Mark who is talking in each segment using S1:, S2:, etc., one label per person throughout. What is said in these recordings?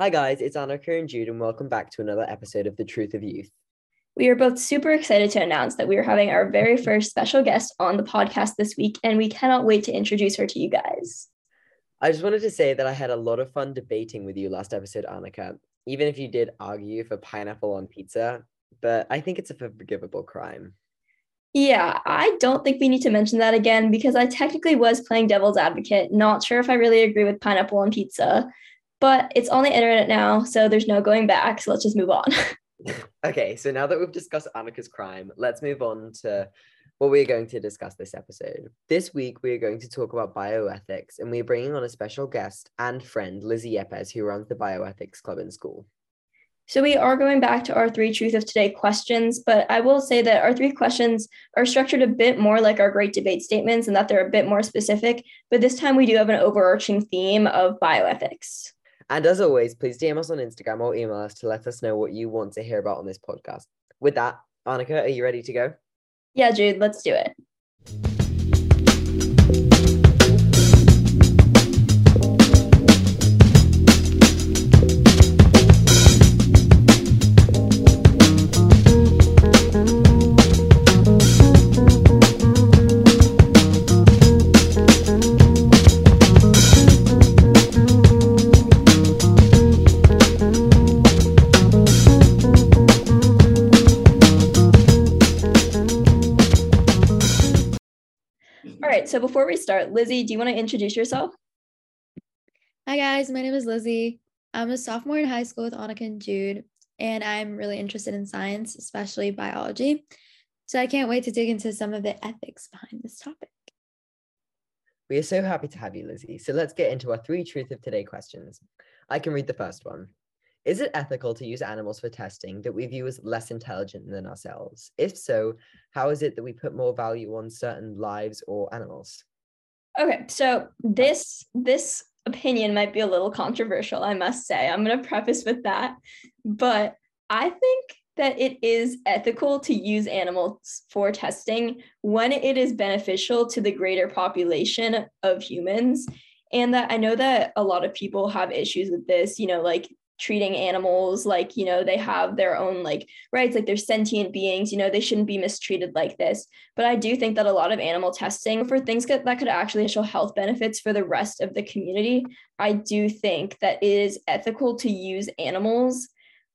S1: Hi, guys, it's Annika and Jude, and welcome back to another episode of The Truth of Youth.
S2: We are both super excited to announce that we are having our very first special guest on the podcast this week, and we cannot wait to introduce her to you guys.
S1: I just wanted to say that I had a lot of fun debating with you last episode, Annika, even if you did argue for pineapple on pizza, but I think it's a forgivable crime.
S2: Yeah, I don't think we need to mention that again because I technically was playing devil's advocate. Not sure if I really agree with pineapple on pizza, but it's on the internet now, so there's no going back. So let's just move on.
S1: okay, so now that we've discussed Annika's crime, let's move on to what we're going to discuss this episode. This week, we are going to talk about bioethics, and we're bringing on a special guest and friend, Lizzie Yepes, who runs the Bioethics Club in school.
S2: So we are going back to our three truth of today questions, but I will say that our three questions are structured a bit more like our great debate statements and that they're a bit more specific. But this time we do have an overarching theme of bioethics.
S1: And as always, please DM us on Instagram or email us to let us know what you want to hear about on this podcast. With that, Annika, are you ready to go?
S2: Yeah, Jude, let's do it. So before we start, Lizzie, do you want to introduce yourself?
S3: Hi, guys. My name is Lizzie. I'm a sophomore in high school with Annika and Jude, and I'm really interested in science, especially biology. So I can't wait to dig into some of the ethics behind this topic.
S1: We are so happy to have you, Lizzie. So let's get into our three truth of today questions. I can read the first one. Is it ethical to use animals for testing that we view as less intelligent than ourselves? If so, how is it that we put more value on certain lives or animals?
S2: Okay, so this this opinion might be a little controversial, I must say. I'm going to preface with that, but I think that it is ethical to use animals for testing when it is beneficial to the greater population of humans and that I know that a lot of people have issues with this, you know, like treating animals like you know they have their own like rights like they're sentient beings you know they shouldn't be mistreated like this. But i do think that a lot of animal testing for things that, could actually show health benefits for the rest of the community i do think that it is ethical to use animals.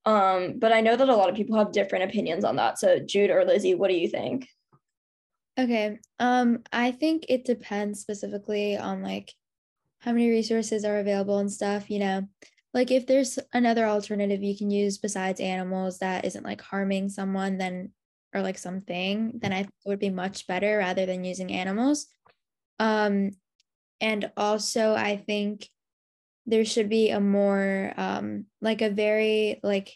S2: Um, but i know that a lot of people have different opinions on that. So jude or lizzie what do you think?
S3: Okay um i think it depends specifically on like how many resources are available and stuff you know like if there's another alternative you can use besides animals that isn't like harming someone then or like something then i think it would be much better rather than using animals. Um and also i think there should be a more um like a very like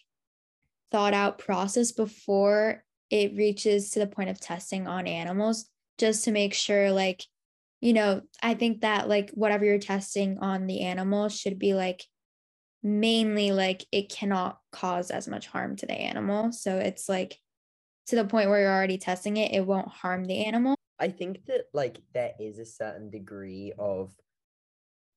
S3: thought out process before it reaches to the point of testing on animals just to make sure like you know i think that like whatever you're testing on the animal should be like mainly like it cannot cause as much harm to the animal. So it's like to the point where you're already testing it, it won't harm the animal.
S1: I think that like there is a certain degree of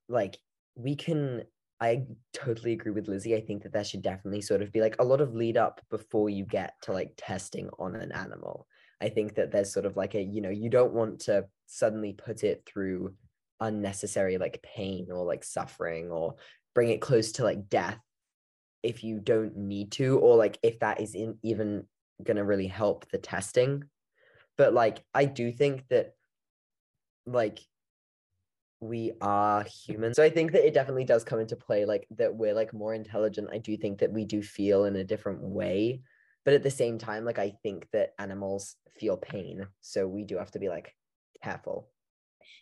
S1: like we can I totally agree with Lizzie. I think that there should definitely sort of be like a lot of lead up before you get to like testing on an animal. I think that there's sort of like a, you know, you don't want to suddenly put it through unnecessary like pain or like suffering or bring it close to like death if you don't need to or like if that is in, even going to really help the testing. But like i do think that like we are human. So i think that it definitely does come into play like that we're like more intelligent. I do think that we do feel in a different way. But at the same time like i think that animals feel pain. So we do have to be like careful.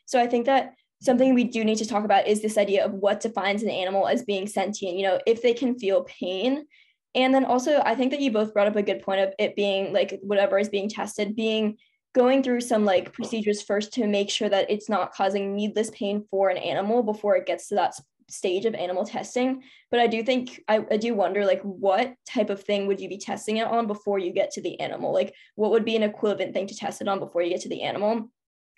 S2: So i think that something we do need to talk about is this idea of what defines an animal as being sentient you know if they can feel pain. And then also i think that you both brought up a good point of it being like whatever is being tested being going through some like procedures first to make sure that it's not causing needless pain for an animal before it gets to that stage of animal testing. But i do think I, I do wonder like what type of thing would you be testing it on before you get to the animal? Like what would be an equivalent thing to test it on before you get to the animal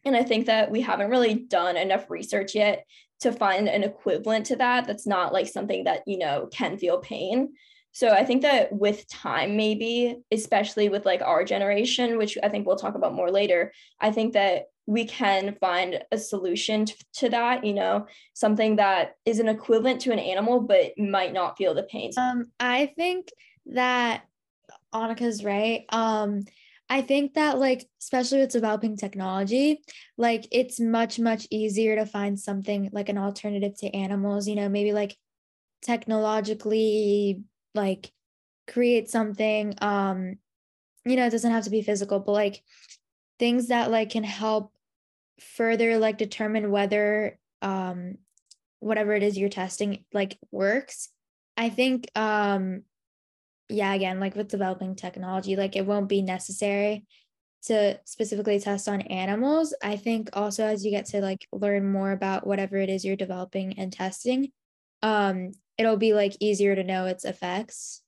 S2: and I think that we haven't really done enough research yet to find an equivalent to that that's not like something that you know can feel pain. So i think that with time maybe especially with like our generation which i think we'll talk about more later i think that we can find a solution to that you know something that is an equivalent to an animal but might not feel the pain.
S3: Um i think that annika's right. Um I think that like especially with developing technology, like it's much much easier to find something like an alternative to animals, you know, maybe like technologically like create something um you know, it doesn't have to be physical, but like things that like can help further like determine whether um whatever it is you're testing like works. I think um yeah, again, like with developing technology, like it won't be necessary to specifically test on animals. I think also as you get to like learn more about whatever it is you're developing and testing, um, it'll be like easier to know its effects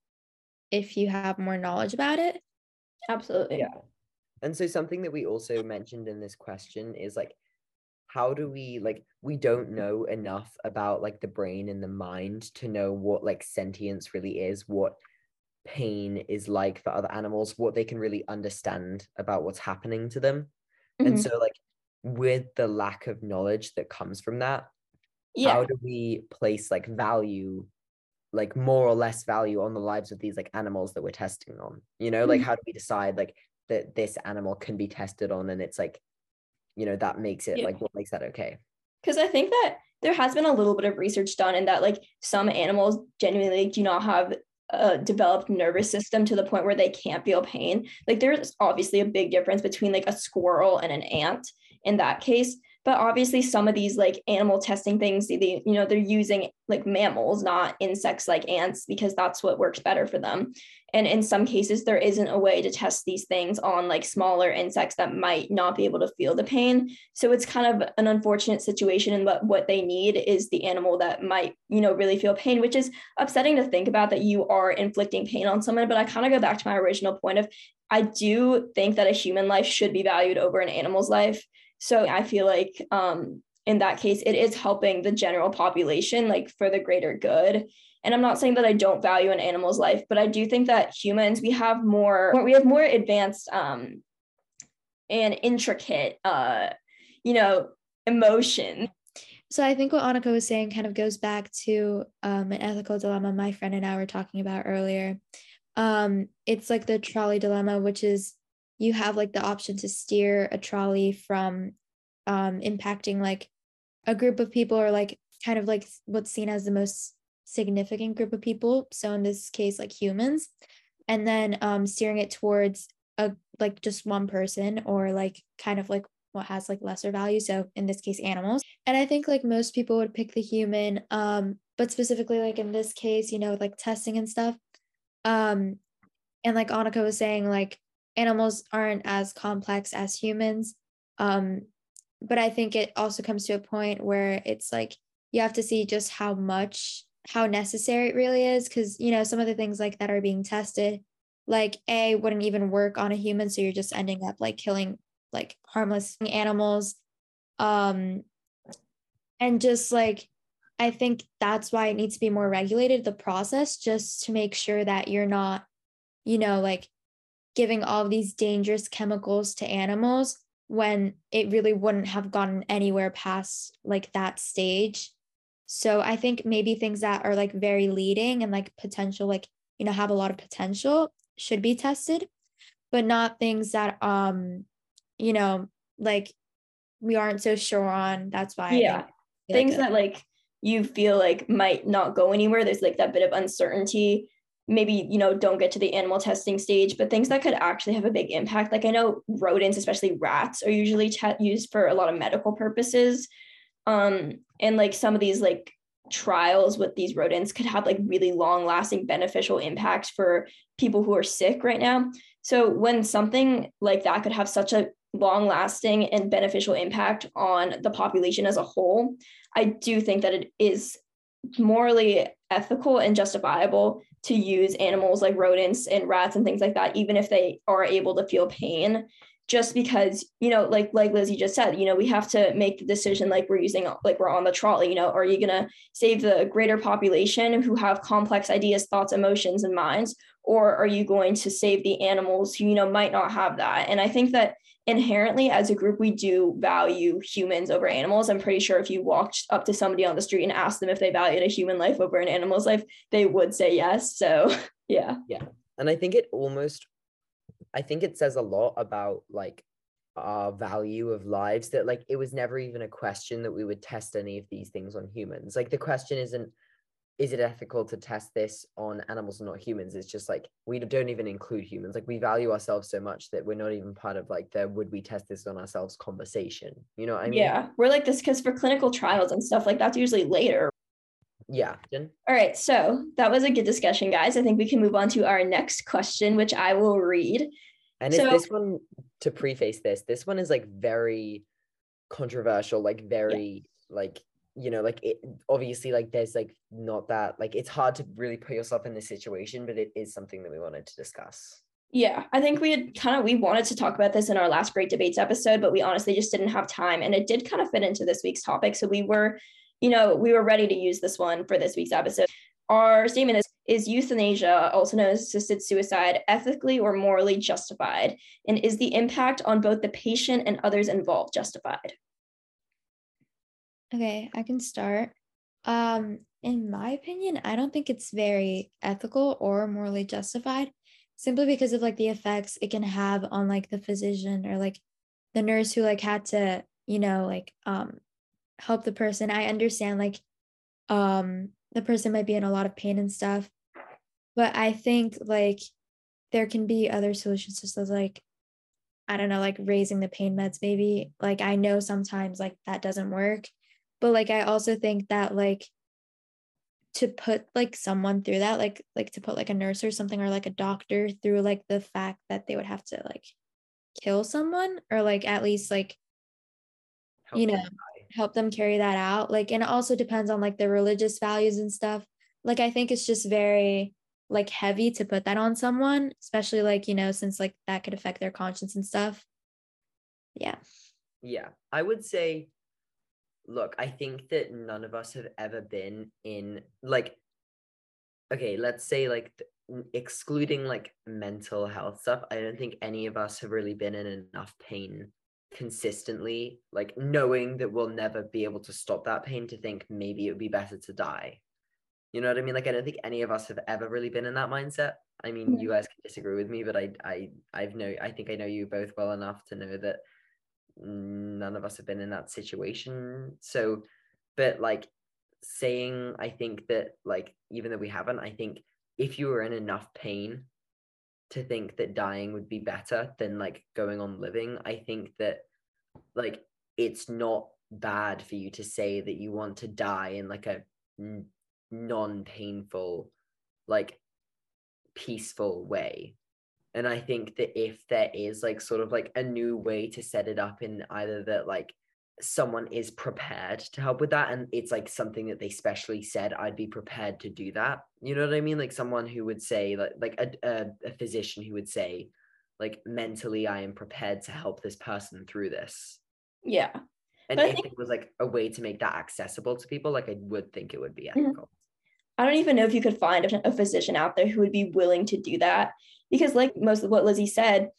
S3: if you have more knowledge about it.
S2: Absolutely.
S1: Yeah. And so something that we also mentioned in this question is like how do we like we don't know enough about like the brain and the mind to know what like sentience really is, what pain is like for other animals, what they can really understand about what's happening to them. Mm-hmm. And so, like, with the lack of knowledge that comes from that, yeah. how do we place like value, like more or less value on the lives of these like animals that we're testing on? You know, mm-hmm. like, how do we decide like that this animal can be tested on and it's like, you know, that makes it yeah. like what makes that okay?
S2: Because I think that there has been a little bit of research done in that like some animals genuinely do not have a developed nervous system to the point where they can't feel pain. Like there's obviously a big difference between like a squirrel and an ant in that case but obviously some of these like animal testing things they, you know they're using like mammals not insects like ants because that's what works better for them. And in some cases there isn't a way to test these things on like smaller insects that might not be able to feel the pain. So it's kind of an unfortunate situation and what what they need is the animal that might you know really feel pain which is upsetting to think about that you are inflicting pain on someone. But i kind of go back to my original point of I do think that a human life should be valued over an animal's life. So I feel like um, in that case, it is helping the general population, like for the greater good. And I'm not saying that I don't value an animal's life, but I do think that humans, we have more, we have more advanced um, and intricate, uh, you know, emotion.
S3: So I think what Annika was saying kind of goes back to um, an ethical dilemma my friend and I were talking about earlier. Um, it's like the trolley dilemma, which is you have like the option to steer a trolley from um, impacting like a group of people or like kind of like what's seen as the most significant group of people. So in this case like humans. And then um, steering it towards a like just one person or like kind of like what has like lesser value. So in this case animals. And i think like most people would pick the human um but specifically like in this case you know like testing and stuff um and like annika was saying like animals aren't as complex as humans. Um, but I think it also comes to a point where it's like you have to see just how much, how necessary it really is. Cause, you know, some of the things like that are being tested, like A, wouldn't even work on a human. So you're just ending up like killing like harmless animals. Um, and just like, I think that's why it needs to be more regulated, the process, just to make sure that you're not, you know, like giving all these dangerous chemicals to animals when it really wouldn't have gotten anywhere past like that stage. So I think maybe things that are like very leading and like potential, like, you know, have a lot of potential should be tested, but not things that, um, you know, like we aren't so sure on. That's why.
S2: Yeah. Things like that like you feel like might not go anywhere. There's like that bit of uncertainty maybe you know don't get to the animal testing stage but things that could actually have a big impact like i know rodents especially rats are usually te- used for a lot of medical purposes. Um and like some of these like trials with these rodents could have like really long lasting beneficial impacts for people who are sick right now. So when something like that could have such a long lasting and beneficial impact on the population as a whole i do think that it is morally ethical and justifiable to use animals like rodents and rats and things like that, even if they are able to feel pain, just because you know like like lizzie just said you know we have to make the decision like we're using like we're on the trolley you know are you going to save the greater population who have complex ideas thoughts emotions and minds or are you going to save the animals who you know might not have that? And i think that inherently as a group we do value humans over animals. I'm pretty sure if you walked up to somebody on the street and asked them if they valued a human life over an animal's life they would say yes. So yeah.
S1: Yeah. And i think it almost I think it says a lot about like our value of lives that like it was never even a question that we would test any of these things on humans. Like the question isn't is it ethical to test this on animals and not humans? It's just like we don't even include humans. Like we value ourselves so much that we're not even part of like the would we test this on ourselves conversation. You know what I mean?
S2: Yeah. We're like this because for clinical trials and stuff like that's usually later.
S1: Yeah.
S2: All right. So that was a good discussion, guys. I think we can move on to our next question, which I will read.
S1: And so, this one to preface this, this one is like very controversial, like very yeah. like you know like it obviously like there's like not that like it's hard to really put yourself in this situation but it is something that we wanted to discuss
S2: yeah i think we had kind of we wanted to talk about this in our last great debates episode but we honestly just didn't have time and it did kind of fit into this week's topic so we were you know, we were ready to use this one for this week's episode. Our statement is Is euthanasia, also known as assisted suicide, ethically or morally justified? And is the impact on both the patient and others involved justified?
S3: Okay, I can start. Um, in my opinion, I don't think it's very ethical or morally justified simply because of like the effects it can have on like the physician or like the nurse who like had to, you know, like um help the person. I understand like um the person might be in a lot of pain and stuff. But I think like there can be other solutions just as like I don't know, like raising the pain meds maybe. Like I know sometimes like that doesn't work. But like I also think that like to put like someone through that, like like to put like a nurse or something or like a doctor through like the fact that they would have to like kill someone or like at least like you know help them carry that out like and it also depends on like their religious values and stuff. Like i think it's just very like heavy to put that on someone especially like you know since like that could affect their conscience and stuff. Yeah.
S1: Yeah. I would say look i think that none of us have ever been in like okay let's say like excluding like mental health stuff i don't think any of us have really been in enough pain consistently, like knowing that we'll never be able to stop that pain to think maybe it would be better to die. You know what I mean? Like I don't think any of us have ever really been in that mindset. I mean, you guys can disagree with me, but I I I've know I think I know you both well enough to know that none of us have been in that situation. So, but like saying I think that like even though we haven't, I think if you were in enough pain to think that dying would be better than like going on living. I think that like it's not bad for you to say that you want to die in like a non-painful like peaceful way and i think that if there is like sort of like a new way to set it up in either that like someone is prepared to help with that and it's like something that they specially said i'd be prepared to do that. You know what i mean? Like someone who would say like like a, a, a physician who would say like mentally i am prepared to help this person through this.
S2: Yeah.
S1: And but if think- it was like a way to make that accessible to people like i would think it would be mm-hmm.
S2: I don't even know if you could find a physician out there who would be willing to do that. Because like most of what lizzie said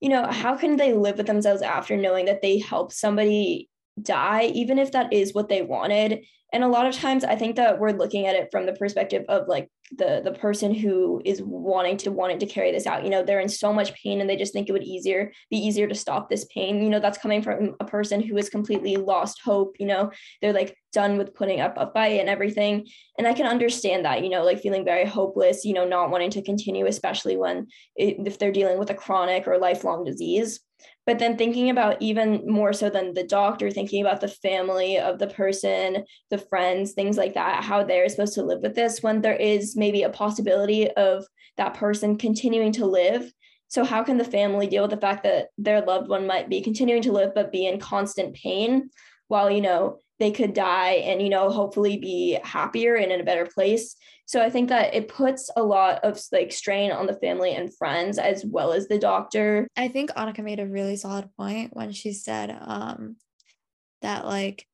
S2: you know how can they live with themselves after knowing that they helped somebody die, even if that is what they wanted. And a lot of times I think that we're looking at it from the perspective of like the the person who is wanting to wanting to carry this out. You know, they're in so much pain and they just think it would easier be easier to stop this pain. You know, that's coming from a person who has completely lost hope, you know, they're like done with putting up a fight and everything. And I can understand that, you know, like feeling very hopeless, you know, not wanting to continue, especially when it, if they're dealing with a chronic or lifelong disease but then thinking about even more so than the doctor thinking about the family of the person the friends things like that how they're supposed to live with this when there is maybe a possibility of that person continuing to live. So how can the family deal with the fact that their loved one might be continuing to live but be in constant pain while you know they could die and you know hopefully be happier and in a better place So I think that it puts a lot of like strain on the family and friends as well as the doctor.
S3: I think Annika made a really solid point when she said um that like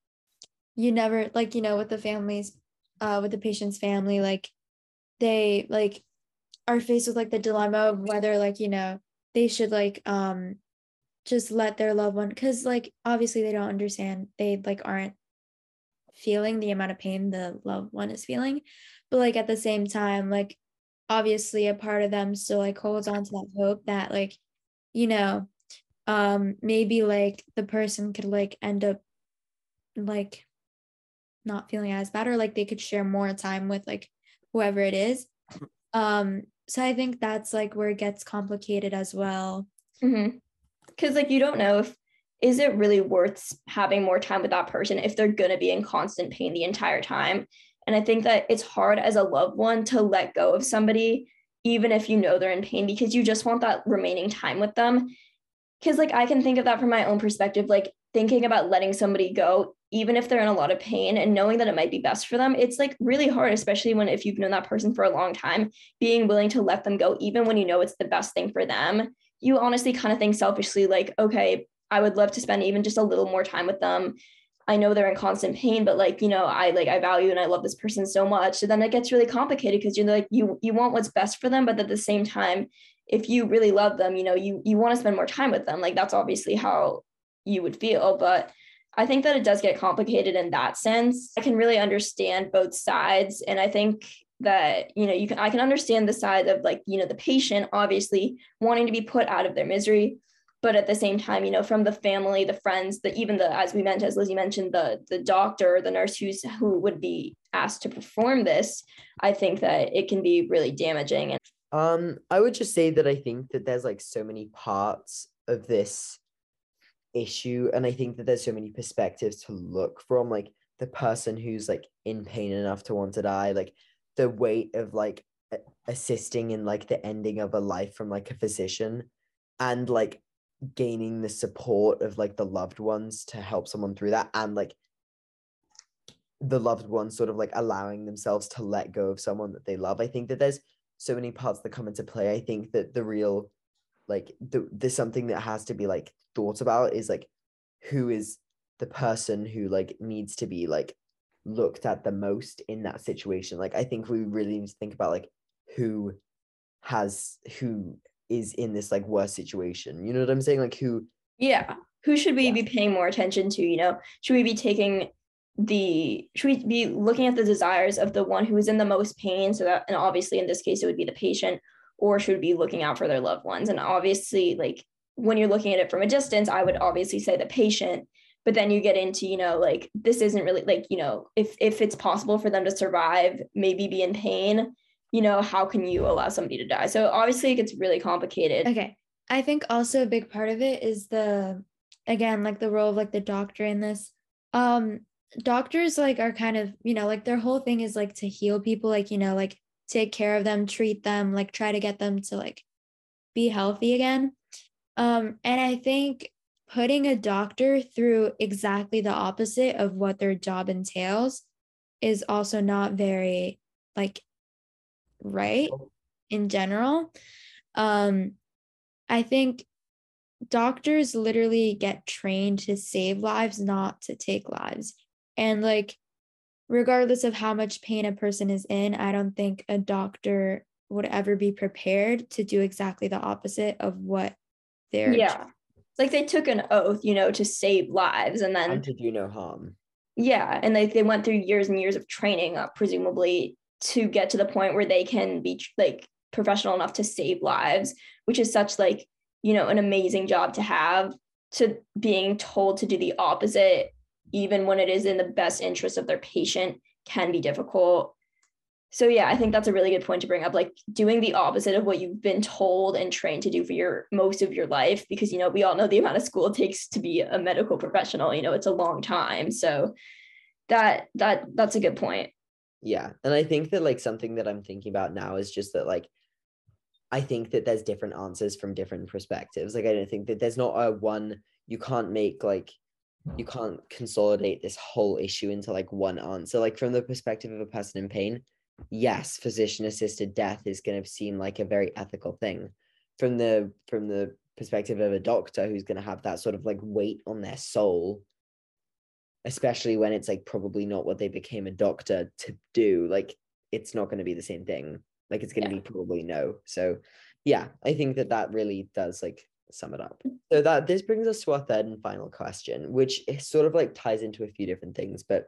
S3: you never like you know with the families uh with the patient's family like they like are faced with like the dilemma of whether like you know they should like um just let their loved one because like obviously they don't understand they like aren't feeling the amount of pain the loved one is feeling but like at the same time like obviously a part of them still like holds on to that hope that like you know um maybe like the person could like end up like not feeling as bad or like they could share more time with like whoever it is. Um so i think that's like where it gets complicated as well.
S2: Mm-hmm. cuz like you don't know if is it really worth having more time with that person if they're going to be in constant pain the entire time and I think that it's hard as a loved one to let go of somebody, even if you know they're in pain, because you just want that remaining time with them. Because, like, I can think of that from my own perspective, like thinking about letting somebody go, even if they're in a lot of pain and knowing that it might be best for them, it's like really hard, especially when if you've known that person for a long time, being willing to let them go, even when you know it's the best thing for them. You honestly kind of think selfishly, like, okay, I would love to spend even just a little more time with them I know they're in constant pain, but like, you know, I like I value and I love this person so much. So then it gets really complicated because you're like you you want what's best for them, but at the same time, if you really love them, you know, you you want to spend more time with them. Like that's obviously how you would feel. But I think that it does get complicated in that sense. I can really understand both sides. And I think that, you know, you can I can understand the side of like, you know, the patient obviously wanting to be put out of their misery but at the same time you know from the family the friends the even the as we mentioned as lizzie mentioned the the doctor the nurse who's who would be asked to perform this i think that it can be really damaging. And
S1: um i would just say that i think that there's like so many parts of this issue and i think that there's so many perspectives to look from like the person who's like in pain enough to want to die like the weight of like assisting in like the ending of a life from like a physician and like gaining the support of like the loved ones to help someone through that and like the loved ones sort of like allowing themselves to let go of someone that they love. I think that there's so many parts that come into play. I think that the real like the, there's something that has to be like thought about is like who is the person who like needs to be like looked at the most in that situation? Like i think we really need to think about like who has who is in this like worse situation. You know what I'm saying? Like who
S2: Yeah. Who should we yeah. be paying more attention to, you know? Should we be taking the should we be looking at the desires of the one who is in the most pain so that and obviously in this case it would be the patient or should we be looking out for their loved ones and obviously like when you're looking at it from a distance i would obviously say the patient but then you get into you know like this isn't really like you know if if it's possible for them to survive maybe be in pain you know, how can you allow somebody to die? So obviously it gets really complicated.
S3: Okay. I think also a big part of it is the again, like the role of like the doctor in this. Um doctors like are kind of, you know, like their whole thing is like to heal people, like, you know, like take care of them, treat them, like try to get them to like be healthy again. Um and I think putting a doctor through exactly the opposite of what their job entails is also not very like right? In general. Um i think doctors literally get trained to save lives not to take lives. And like regardless of how much pain a person is in i don't think a doctor would ever be prepared to do exactly the opposite of what they're
S2: yeah. like they took an oath you know to save lives and then
S1: and to do no harm?
S2: Yeah and they, they went through years and years of training uh, presumably to get to the point where they can be like professional enough to save lives which is such like you know an amazing job to have to being told to do the opposite even when it is in the best interest of their patient can be difficult. So yeah i think that's a really good point to bring up like doing the opposite of what you've been told and trained to do for your most of your life because you know we all know the amount of school it takes to be a medical professional you know it's a long time. So that that that's a good point
S1: yeah. And I think that like something that I'm thinking about now is just that like I think that there's different answers from different perspectives. Like I don't think that there's not a one you can't make like you can't consolidate this whole issue into like one answer. Like from the perspective of a person in pain, yes, physician assisted death is going to seem like a very ethical thing from the from the perspective of a doctor who's going to have that sort of like weight on their soul especially when it's like probably not what they became a doctor to do like it's not going to be the same thing. Like it's going to
S2: Yeah.
S1: be probably no. So yeah i think that that really does like sum it up. Mm. So that this brings us to our third and final question which is sort of like ties into a few different things but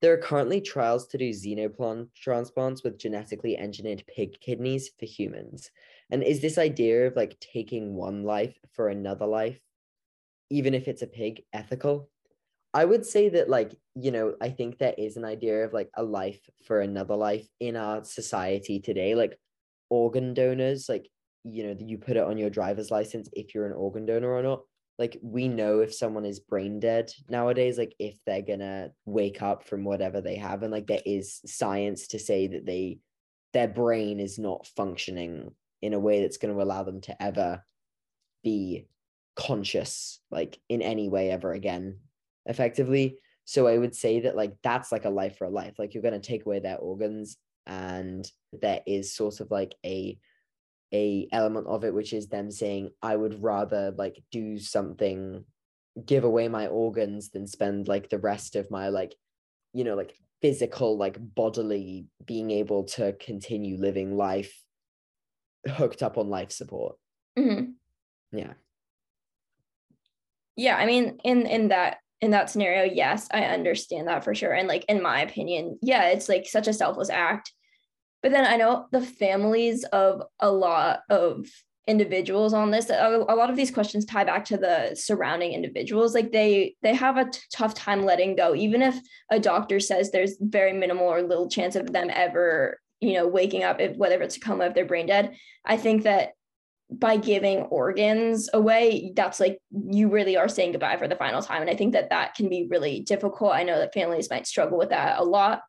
S1: there are currently trials to do xenoplant transplants with genetically engineered pig kidneys for humans. And is this idea of like taking one life for another life even if it's a pig ethical I would say that, like, you know, I think there is an idea of like a life for another life in our society today. Like, organ donors, like, you know, you put it on your driver's license if you're an organ donor or not. Like, we know if someone is brain dead nowadays, like, if they're gonna wake up from whatever they have. And like, there is science to say that they, their brain is not functioning in a way that's going to allow them to ever be conscious, like, in any way ever again effectively. So I would say that like that's like a life for a life. Like you're going to take away their organs and there is sort of like a a element of it which is them saying I would rather like do something give away my organs than spend like the rest of my like you know like physical like bodily being able to continue living life hooked up on life support.
S2: Mhm.
S1: Yeah.
S2: Yeah, I mean, in in that in that scenario, yes, I understand that for sure. And like in my opinion, yeah, it's like such a selfless act. But then I know the families of a lot of individuals on this a, a lot of these questions tie back to the surrounding individuals like they they have a t- tough time letting go even if a doctor says there's very minimal or little chance of them ever you know waking up if whether it's a coma if they're brain dead i think that by giving organs away that's like you really are saying goodbye for the final time. And i think that that can be really difficult. I know that families might struggle with that a lot.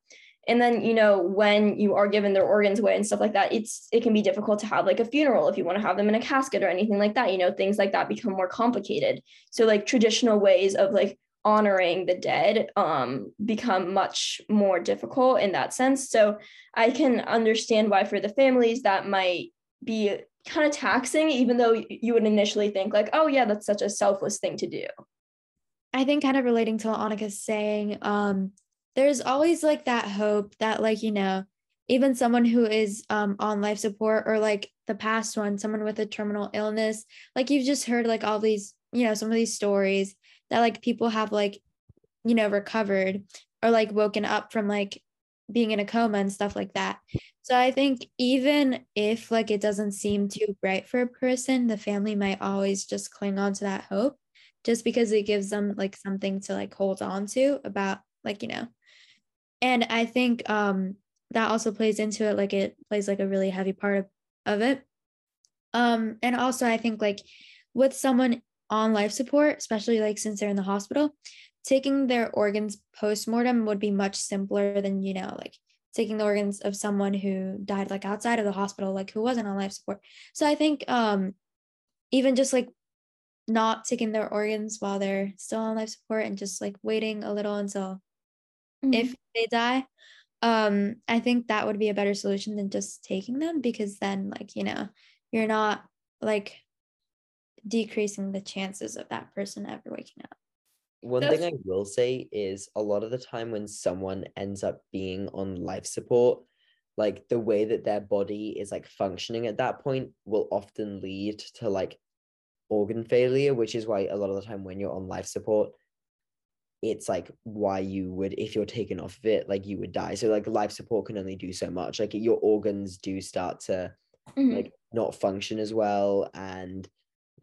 S2: And then you know when you are given their organs away and stuff like that it's it can be difficult to have like a funeral if you want to have them in a casket or anything like that you know things like that become more complicated. So like traditional ways of like honoring the dead um become much more difficult in that sense. So i can understand why for the families that might be kind of taxing even though you would initially think like oh yeah that's such a selfless thing to do.
S3: I think kind of relating to what Annika's saying, um, there's always like that hope that like, you know, even someone who is um on life support or like the past one, someone with a terminal illness, like you've just heard like all these, you know, some of these stories that like people have like, you know, recovered or like woken up from like being in a coma and stuff like that. So I think even if like it doesn't seem too bright for a person, the family might always just cling on to that hope just because it gives them like something to like hold on to about like you know and i think um that also plays into it like it plays like a really heavy part of, of it um and also i think like with someone on life support especially like since they're in the hospital taking their organs post-mortem would be much simpler than you know like taking the organs of someone who died like outside of the hospital like who wasn't on life support. So i think um even just like not taking their organs while they're still on life support and just like waiting a little until if they die um i think that would be a better solution than just taking them because then like you know you're not like decreasing the chances of that person ever waking up
S1: One
S2: That's-
S1: thing I will say is a lot of the time when someone ends up being on life support, like the way that their body is like functioning at that point will often lead to like organ failure, which is why a lot of the time when you're on life support, it's like why you would, if you're taken off of it, like you would die. So like life support can only do so much. Like your organs do start to
S2: Mhm.
S1: like not function as well and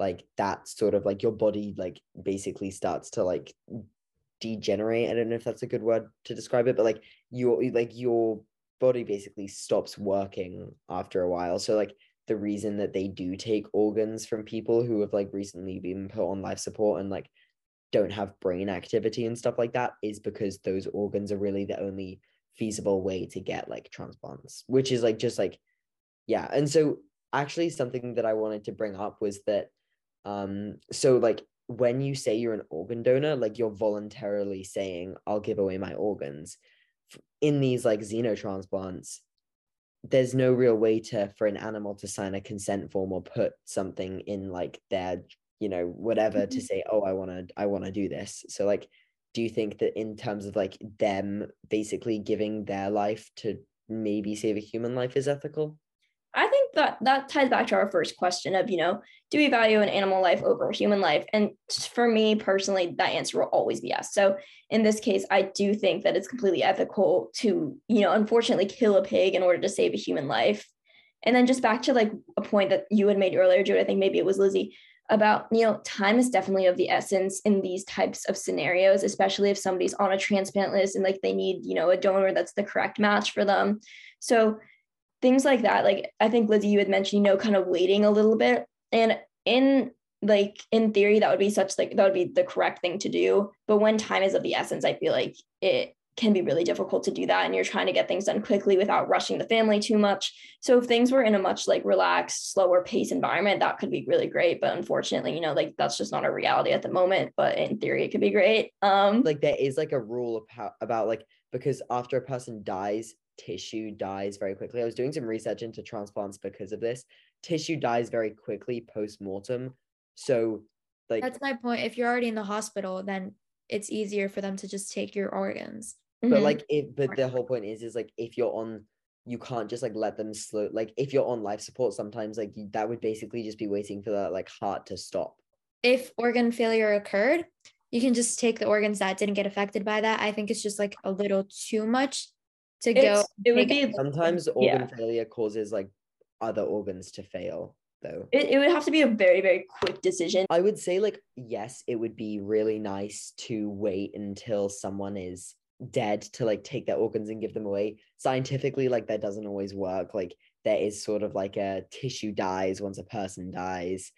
S1: like that sort of like your body like basically starts to like degenerate. I don't know if that's a good word to describe it but like your like your body basically stops working after a while. So like the reason that they do take organs from people who have like recently been put on life support and like don't have brain activity and stuff like that is because those organs are really the only feasible way to get like transplants which is like just like yeah. And so actually something that i wanted to bring up was that um so like when you say you're an organ donor like you're voluntarily saying i'll give away my organs. In these like xenotransplants there's no real way to for an animal to sign a consent form or put something in like their you know whatever to
S2: Mhm.
S1: say oh i want to i want to do this. So like do you think that in terms of like them basically giving their life to maybe save a human life is ethical
S2: I think that that ties back to our first question of, you know, do we value an animal life over human life? And for me personally, that answer will always be yes. So in this case, I do think that it's completely ethical to, you know, unfortunately kill a pig in order to save a human life. And then just back to like a point that you had made earlier, Jude, I think maybe it was Lizzie, about, you know, time is definitely of the essence in these types of scenarios, especially if somebody's on a transplant list and like they need, you know, a donor that's the correct match for them. So things like that like i think lizzie you had mentioned you know kind of waiting a little bit. And in like in theory that would be such like that would be the correct thing to do. But when time is of the essence i feel like it can be really difficult to do that. And you're trying to get things done quickly without rushing the family too much. So if things were in a much like relaxed slower pace environment that could be really great. But unfortunately you know like that's just not a reality at the moment. But in theory it could be great. Um
S1: like there is like a rule about, about like because after a person dies tissue dies very quickly i was doing some research into transplants because of this tissue dies very quickly post-mortem so like
S3: That's my point. If you're already in the hospital, then it's easier for them to just take your organs.
S1: but
S2: mhm.
S1: like it but the whole point is is like if you're on you can't just like let them slow like if you're on life support sometimes like you, that would basically just be waiting for that like heart to stop
S3: If organ failure occurred, you can just take the organs that didn't get affected by that. I think it's just like a little too much to go.
S2: It would
S3: take
S2: be
S1: sometimes
S2: Yeah.
S1: organ failure causes like other organs to fail though
S2: it, it would have to be a very very quick decision
S1: I would say like yes, it would be really nice to wait until someone is dead to like take their organs and give them away. Scientifically, like that doesn't always work. Like there is sort of like a tissue dies once a person dies.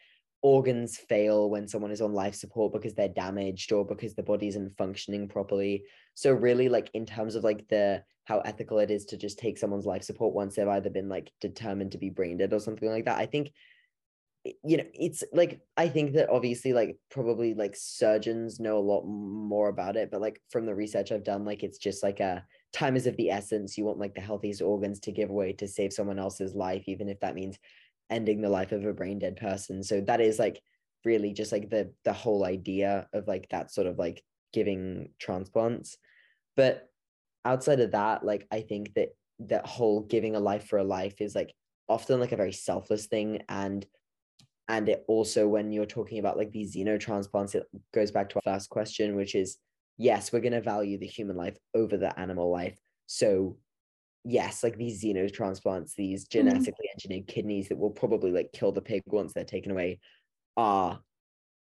S1: Organs fail when someone is on life support because they're damaged or because the body isn't functioning properly. So really like in terms of like the how ethical it is to just take someone's life support once they've either been like determined to be brain dead or something like that. I think you know it's like i think that obviously like probably like surgeons know a lot more about it but like from the research i've done like it's just like a time is of the essence you want like the healthiest organs to give away to save someone else's life even if that means ending the life of a brain dead person. So that is like really just like the the whole idea of like that sort of like giving transplants. But outside of that like i think that that whole giving a life for a life is like often like a very selfless thing. And and it also when you're talking about like these xenotransplants it goes back to our first question which is yes we're going to value the human life over the animal life. So yes like these xenotransplants these mm-hmm. genetically engineered kidneys that will probably like kill the pig once they're taken away are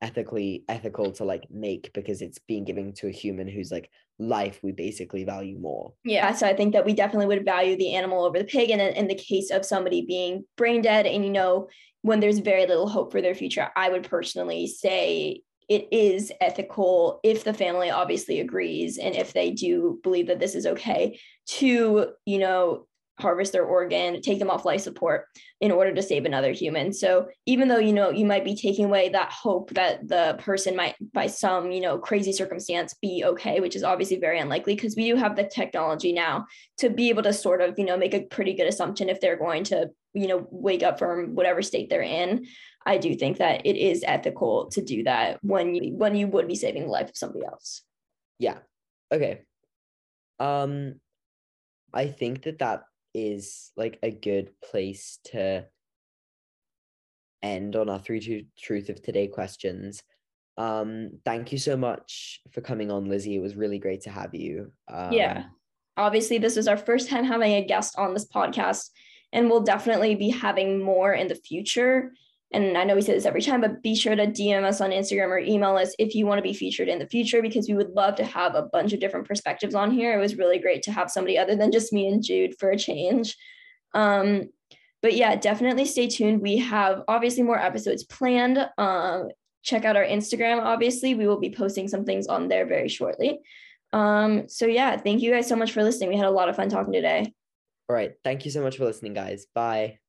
S1: ethically ethical to like make because it's being given to a human whose like life we basically value more
S2: Yeah, so I think that we definitely would value the animal over the pig. And in, in the case of somebody being brain dead and, you know, when there's very little hope for their future, I would personally say it is ethical if the family obviously agrees and if they do believe that this is okay to, you know, harvest their organ, take them off life support in order to save another human. So even though you know you might be taking away that hope that the person might by some, you know, crazy circumstance be okay, which is obviously very unlikely because we do have the technology now to be able to sort of, you know, make a pretty good assumption if they're going to, you know, wake up from whatever state they're in. I do think that it is ethical to do that when you when you would be saving the life of somebody else.
S1: yeah okay um i think that that is like a good place to end on our three two truth of today questions um thank you so much for coming on lizzie it was really great to have you um,
S2: yeah. Obviously, this is our first time having a guest on this podcast, and we'll definitely be having more in the future. And I know we say this every time, but be sure to DM us on Instagram or email us if you want to be featured in the future because we would love to have a bunch of different perspectives on here. It was really great to have somebody other than just me and Jude for a change. Um, but yeah, definitely stay tuned. We have obviously more episodes planned. Um, check out our Instagram. Obviously, we will be posting some things on there very shortly. Um, so yeah, thank you guys so much for listening. We had a lot of fun talking today.
S1: all right thank you so much for listening guys bye